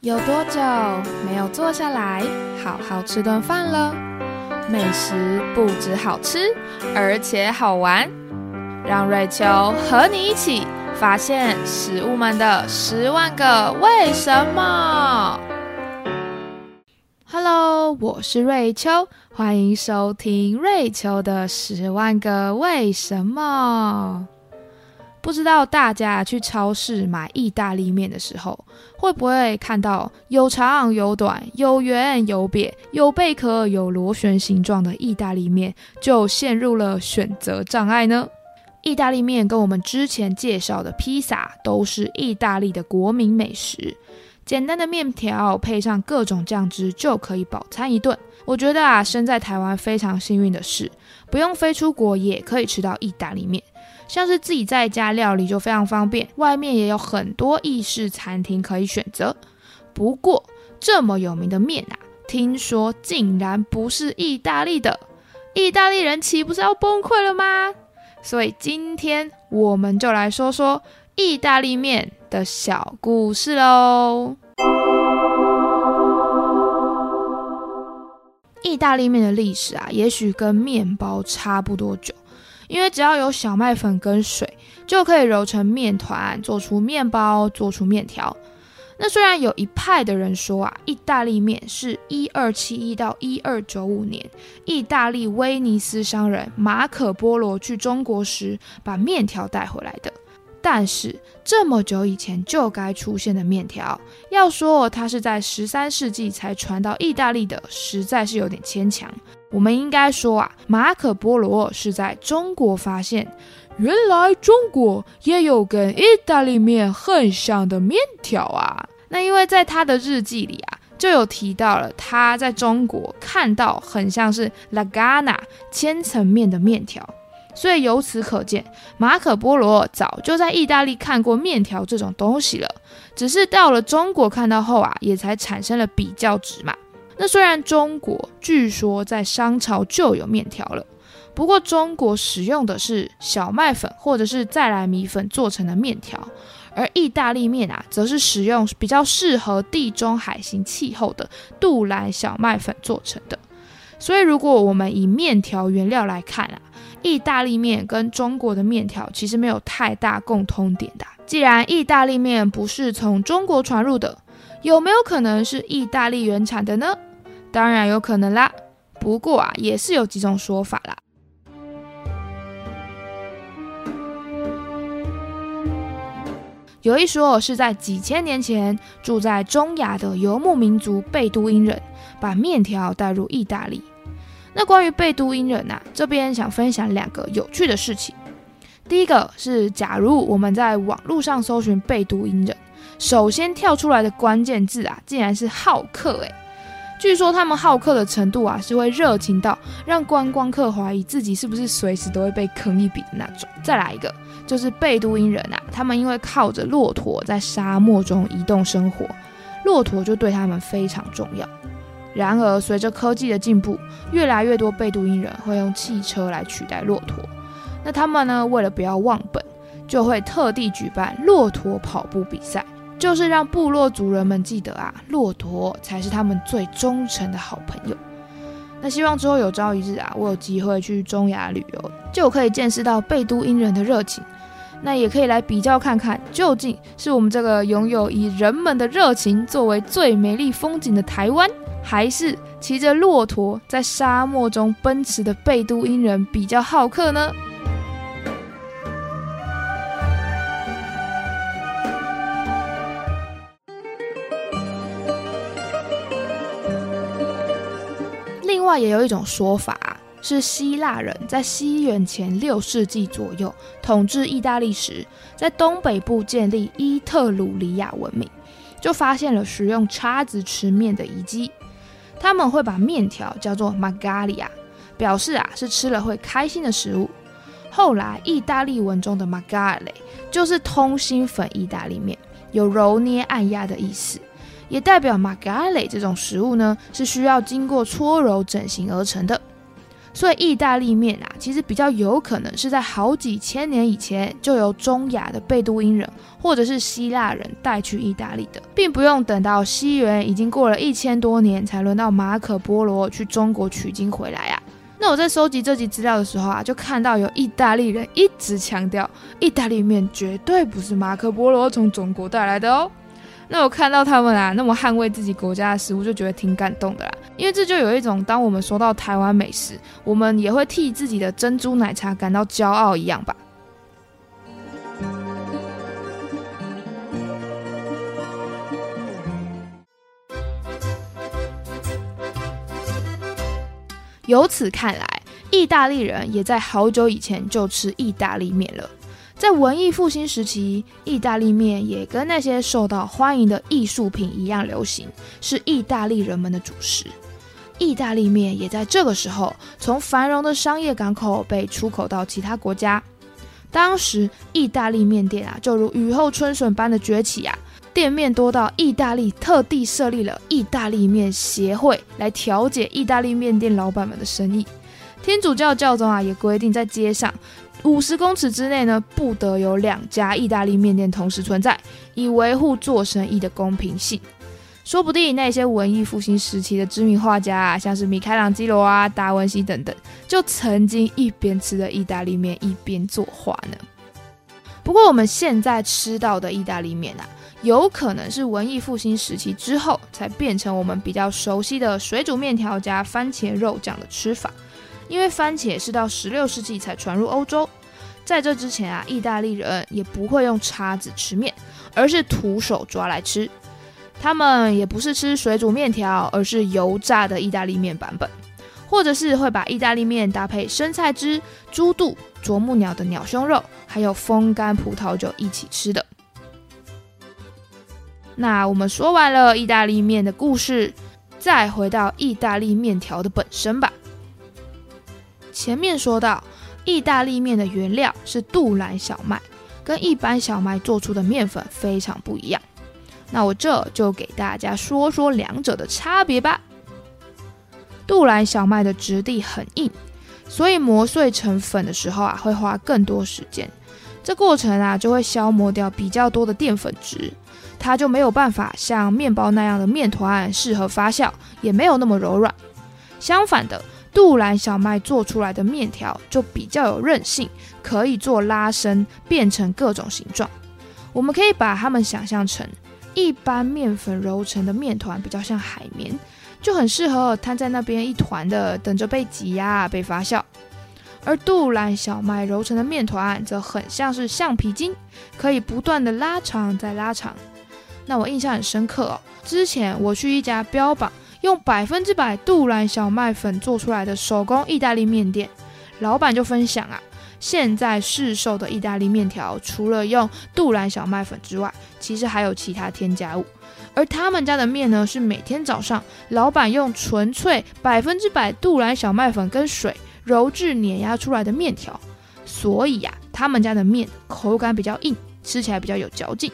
有多久没有坐下来好好吃顿饭了？美食不止好吃，而且好玩。让瑞秋和你一起发现食物们的十万个为什么。Hello，我是瑞秋，欢迎收听瑞秋的十万个为什么。不知道大家去超市买意大利面的时候，会不会看到有长有短、有圆有扁、有贝壳有螺旋形状的意大利面，就陷入了选择障碍呢？意大利面跟我们之前介绍的披萨都是意大利的国民美食，简单的面条配上各种酱汁就可以饱餐一顿。我觉得啊，身在台湾非常幸运的是，不用飞出国也可以吃到意大利面。像是自己在家料理就非常方便，外面也有很多意式餐厅可以选择。不过这么有名的面啊，听说竟然不是意大利的，意大利人岂不是要崩溃了吗？所以今天我们就来说说意大利面的小故事喽。意大利面的历史啊，也许跟面包差不多久。因为只要有小麦粉跟水，就可以揉成面团，做出面包，做出面条。那虽然有一派的人说啊，意大利面是一二七一到一二九五年，意大利威尼斯商人马可波罗去中国时把面条带回来的。但是这么久以前就该出现的面条，要说它是在十三世纪才传到意大利的，实在是有点牵强。我们应该说啊，马可波罗是在中国发现，原来中国也有跟意大利面很像的面条啊。那因为在他的日记里啊，就有提到了他在中国看到很像是 lagana 千层面的面条，所以由此可见，马可波罗早就在意大利看过面条这种东西了，只是到了中国看到后啊，也才产生了比较值嘛。那虽然中国据说在商朝就有面条了，不过中国使用的是小麦粉或者是再来米粉做成的面条，而意大利面啊，则是使用比较适合地中海型气候的杜兰小麦粉做成的。所以，如果我们以面条原料来看啊，意大利面跟中国的面条其实没有太大共通点的。既然意大利面不是从中国传入的，有没有可能是意大利原产的呢？当然有可能啦，不过啊，也是有几种说法啦。有一说是在几千年前，住在中亚的游牧民族贝都因人把面条带入意大利。那关于贝都因人呐，这边想分享两个有趣的事情。第一个是，假如我们在网络上搜寻贝都因人，首先跳出来的关键字啊，竟然是好客诶。据说他们好客的程度啊，是会热情到让观光客怀疑自己是不是随时都会被坑一笔的那种。再来一个，就是贝都因人啊，他们因为靠着骆驼在沙漠中移动生活，骆驼就对他们非常重要。然而，随着科技的进步，越来越多贝都因人会用汽车来取代骆驼。那他们呢，为了不要忘本，就会特地举办骆驼跑步比赛。就是让部落族人们记得啊，骆驼才是他们最忠诚的好朋友。那希望之后有朝一日啊，我有机会去中亚旅游，就可以见识到贝都因人的热情。那也可以来比较看看，究竟是我们这个拥有以人们的热情作为最美丽风景的台湾，还是骑着骆驼在沙漠中奔驰的贝都因人比较好客呢？外也有一种说法，是希腊人在西元前六世纪左右统治意大利时，在东北部建立伊特鲁里亚文明，就发现了使用叉子吃面的遗迹。他们会把面条叫做 magalia，表示啊是吃了会开心的食物。后来意大利文中的 magale 就是通心粉意大利面，有揉捏按压的意思。也代表马嘎雷这种食物呢，是需要经过搓揉整形而成的。所以意大利面啊，其实比较有可能是在好几千年以前就由中亚的贝都因人或者是希腊人带去意大利的，并不用等到西元已经过了一千多年才轮到马可波罗去中国取经回来啊。那我在收集这集资料的时候啊，就看到有意大利人一直强调，意大利面绝对不是马可波罗从中国带来的哦。那我看到他们啊，那么捍卫自己国家的食物，就觉得挺感动的啦。因为这就有一种，当我们说到台湾美食，我们也会替自己的珍珠奶茶感到骄傲一样吧。由此看来，意大利人也在好久以前就吃意大利面了。在文艺复兴时期，意大利面也跟那些受到欢迎的艺术品一样流行，是意大利人们的主食。意大利面也在这个时候从繁荣的商业港口被出口到其他国家。当时，意大利面店啊，就如雨后春笋般的崛起啊，店面多到意大利特地设立了意大利面协会来调解意大利面店老板们的生意。天主教教宗啊，也规定在街上。五十公尺之内呢，不得有两家意大利面店同时存在，以维护做生意的公平性。说不定那些文艺复兴时期的知名画家啊，像是米开朗基罗啊、达文西等等，就曾经一边吃着意大利面一边作画呢。不过我们现在吃到的意大利面啊，有可能是文艺复兴时期之后才变成我们比较熟悉的水煮面条加番茄肉酱的吃法。因为番茄是到十六世纪才传入欧洲，在这之前啊，意大利人也不会用叉子吃面，而是徒手抓来吃。他们也不是吃水煮面条，而是油炸的意大利面版本，或者是会把意大利面搭配生菜汁、猪肚、啄木鸟的鸟胸肉，还有风干葡萄酒一起吃的。那我们说完了意大利面的故事，再回到意大利面条的本身吧。前面说到，意大利面的原料是杜兰小麦，跟一般小麦做出的面粉非常不一样。那我这就给大家说说两者的差别吧。杜兰小麦的质地很硬，所以磨碎成粉的时候啊，会花更多时间。这过程啊，就会消磨掉比较多的淀粉质，它就没有办法像面包那样的面团适合发酵，也没有那么柔软。相反的。杜兰小麦做出来的面条就比较有韧性，可以做拉伸，变成各种形状。我们可以把它们想象成一般面粉揉成的面团，比较像海绵，就很适合摊在那边一团的，等着被挤压、被发酵。而杜兰小麦揉成的面团则很像是橡皮筋，可以不断的拉长再拉长。那我印象很深刻哦，之前我去一家标榜。用百分之百杜兰小麦粉做出来的手工意大利面店，老板就分享啊，现在市售的意大利面条除了用杜兰小麦粉之外，其实还有其他添加物。而他们家的面呢，是每天早上老板用纯粹百分之百杜兰小麦粉跟水揉制碾压出来的面条，所以呀，他们家的面口感比较硬，吃起来比较有嚼劲。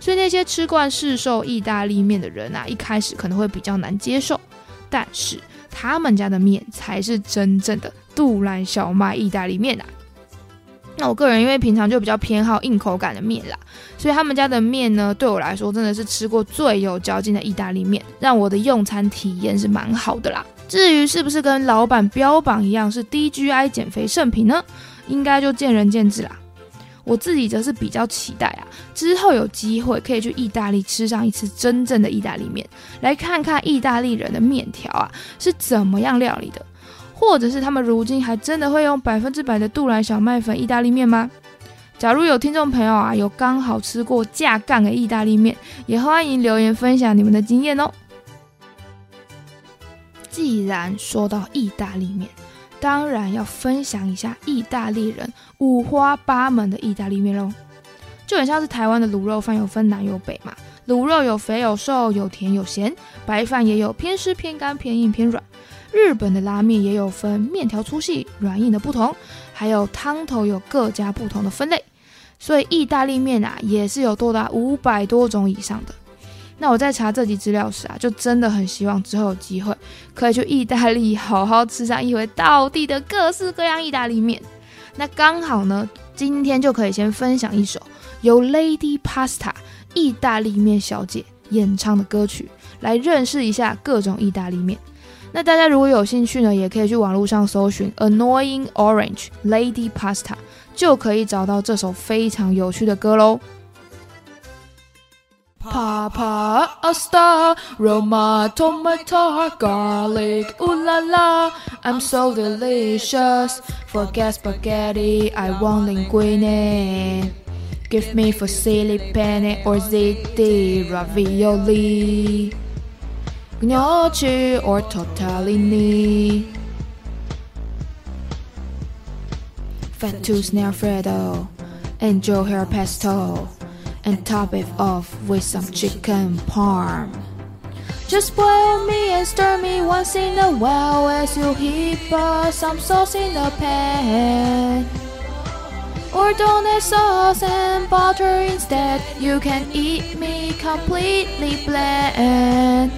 所以那些吃惯市售意大利面的人啊，一开始可能会比较难接受，但是他们家的面才是真正的杜兰小麦意大利面啊。那我个人因为平常就比较偏好硬口感的面啦，所以他们家的面呢，对我来说真的是吃过最有嚼劲的意大利面，让我的用餐体验是蛮好的啦。至于是不是跟老板标榜一样是低 GI 减肥圣品呢，应该就见仁见智啦。我自己则是比较期待啊，之后有机会可以去意大利吃上一次真正的意大利面，来看看意大利人的面条啊是怎么样料理的，或者是他们如今还真的会用百分之百的杜兰小麦粉意大利面吗？假如有听众朋友啊有刚好吃过架杠的意大利面，也欢迎留言分享你们的经验哦。既然说到意大利面，当然要分享一下意大利人五花八门的意大利面喽，就很像是台湾的卤肉饭有分南有北嘛，卤肉有肥有瘦，有甜有咸，白饭也有偏湿偏干偏硬偏软。日本的拉面也有分面条粗细软硬的不同，还有汤头有各家不同的分类，所以意大利面啊也是有多达五百多种以上的。那我在查这集资料时啊，就真的很希望之后有机会可以去意大利好好吃上一回道地的各式各样意大利面。那刚好呢，今天就可以先分享一首由 Lady Pasta 意大利面小姐演唱的歌曲，来认识一下各种意大利面。那大家如果有兴趣呢，也可以去网络上搜寻 Annoying Orange Lady Pasta，就可以找到这首非常有趣的歌喽。Papa a star, Roma tomato, garlic, ooh la la, I'm so delicious. Forget spaghetti, I want linguine. Give me fusilli penne or ziti ravioli gnocchi or tortellini. Fettuccine Alfredo and Joe hair pesto, and top it off with some chicken parm. Just boil me and stir me once in a while as you heap up some sauce in the pan. Or donut sauce and butter instead. You can eat me completely bland.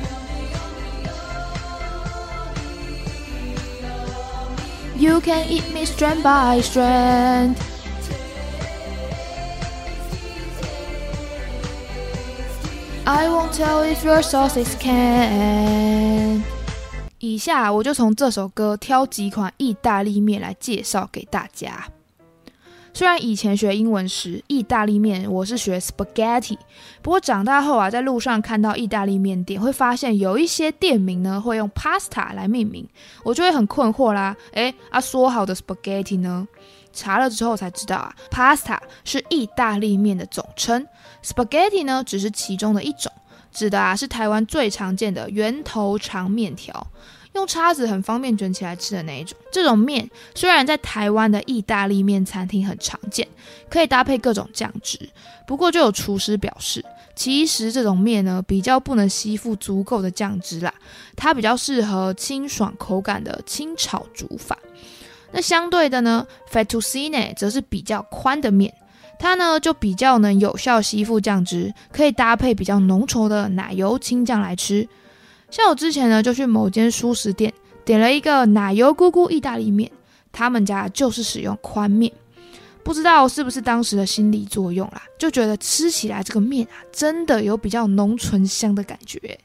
You can eat me strand by strand. I won't tell if your sauces can. 以下我就从这首歌挑几款意大利面来介绍给大家。虽然以前学英文时意大利面我是学 spaghetti，不过长大后啊，在路上看到意大利面店，会发现有一些店名呢会用 pasta 来命名，我就会很困惑啦。诶，啊，说好的 spaghetti 呢？查了之后才知道啊，pasta 是意大利面的总称，spaghetti 呢只是其中的一种，指的啊是台湾最常见的圆头长面条。用叉子很方便卷起来吃的那一种，这种面虽然在台湾的意大利面餐厅很常见，可以搭配各种酱汁，不过就有厨师表示，其实这种面呢比较不能吸附足够的酱汁啦，它比较适合清爽口感的清炒煮法。那相对的呢，fettuccine 则是比较宽的面，它呢就比较能有效吸附酱汁，可以搭配比较浓稠的奶油青酱来吃。像我之前呢，就去某间熟食店点了一个奶油咕咕意大利面，他们家就是使用宽面，不知道是不是当时的心理作用啦，就觉得吃起来这个面啊，真的有比较浓醇香的感觉。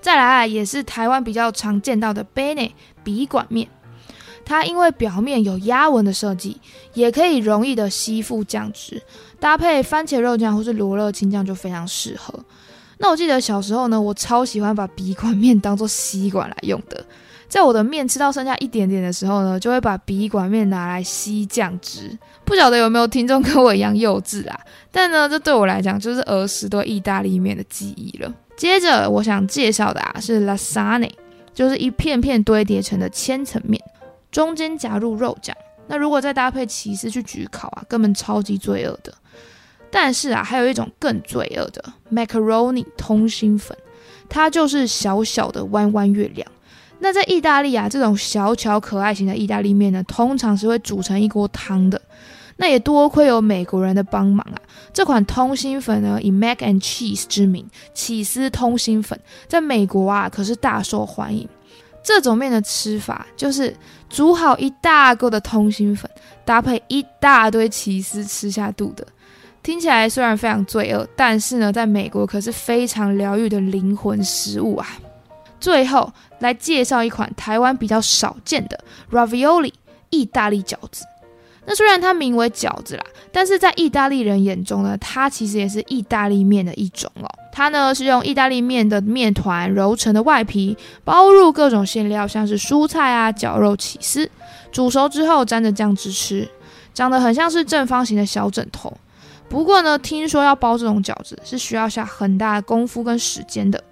再来啊，也是台湾比较常见到的 bene 笔管面，它因为表面有压纹的设计，也可以容易的吸附酱汁，搭配番茄肉酱或是罗勒青酱就非常适合。那我记得小时候呢，我超喜欢把笔管面当做吸管来用的。在我的面吃到剩下一点点的时候呢，就会把笔管面拿来吸酱汁。不晓得有没有听众跟我一样幼稚啊？但呢，这对我来讲就是儿时对意大利面的记忆了。接着我想介绍的啊是 lasagna，就是一片片堆叠成的千层面，中间夹入肉酱。那如果再搭配起司去焗烤啊，根本超级罪恶的。但是啊，还有一种更罪恶的 macaroni 通心粉，它就是小小的弯弯月亮。那在意大利啊，这种小巧可爱型的意大利面呢，通常是会煮成一锅汤的。那也多亏有美国人的帮忙啊，这款通心粉呢，以 mac and cheese 之名，起司通心粉，在美国啊可是大受欢迎。这种面的吃法就是煮好一大锅的通心粉，搭配一大堆起司吃下肚的。听起来虽然非常罪恶，但是呢，在美国可是非常疗愈的灵魂食物啊。最后来介绍一款台湾比较少见的 ravioli 意大利饺子。那虽然它名为饺子啦，但是在意大利人眼中呢，它其实也是意大利面的一种哦。它呢是用意大利面的面团揉成的外皮，包入各种馅料，像是蔬菜啊、绞肉、起司，煮熟之后沾着酱汁吃，长得很像是正方形的小枕头。不过呢，听说要包这种饺子是需要下很大的功夫跟时间的。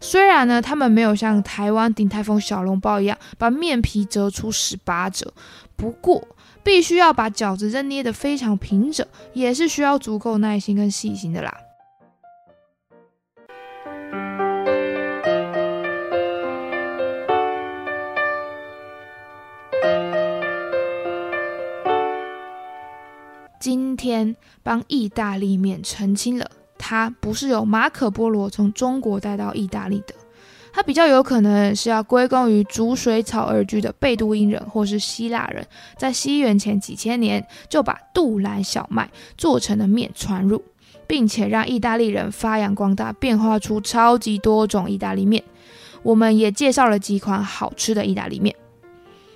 虽然呢，他们没有像台湾鼎泰丰小笼包一样把面皮折出十八折，不过必须要把饺子扔捏得非常平整，也是需要足够耐心跟细心的啦。今天帮意大利面澄清了它不是由马可波罗从中国带到意大利的，它比较有可能是要归功于逐水草而居的贝都因人或是希腊人，在西元前几千年就把杜兰小麦做成的面传入，并且让意大利人发扬光大，变化出超级多种意大利面。我们也介绍了几款好吃的意大利面。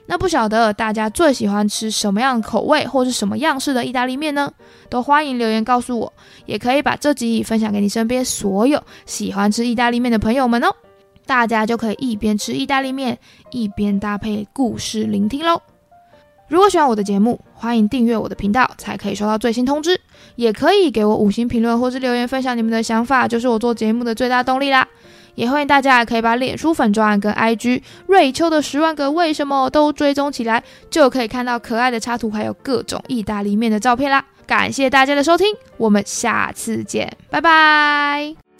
那不晓得大家最喜欢吃什么样口味或是什么样式的意大利面呢？都欢迎留言告诉我，也可以把这集分享给你身边所有喜欢吃意大利面的朋友们哦。大家就可以一边吃意大利面，一边搭配故事聆听喽。如果喜欢我的节目，欢迎订阅我的频道，才可以收到最新通知。也可以给我五星评论或是留言分享你们的想法，就是我做节目的最大动力啦。也欢迎大家可以把脸书粉砖跟 IG 瑞秋的十万个为什么都追踪起来，就可以看到可爱的插图，还有各种意大利面的照片啦。感谢大家的收听，我们下次见，拜拜。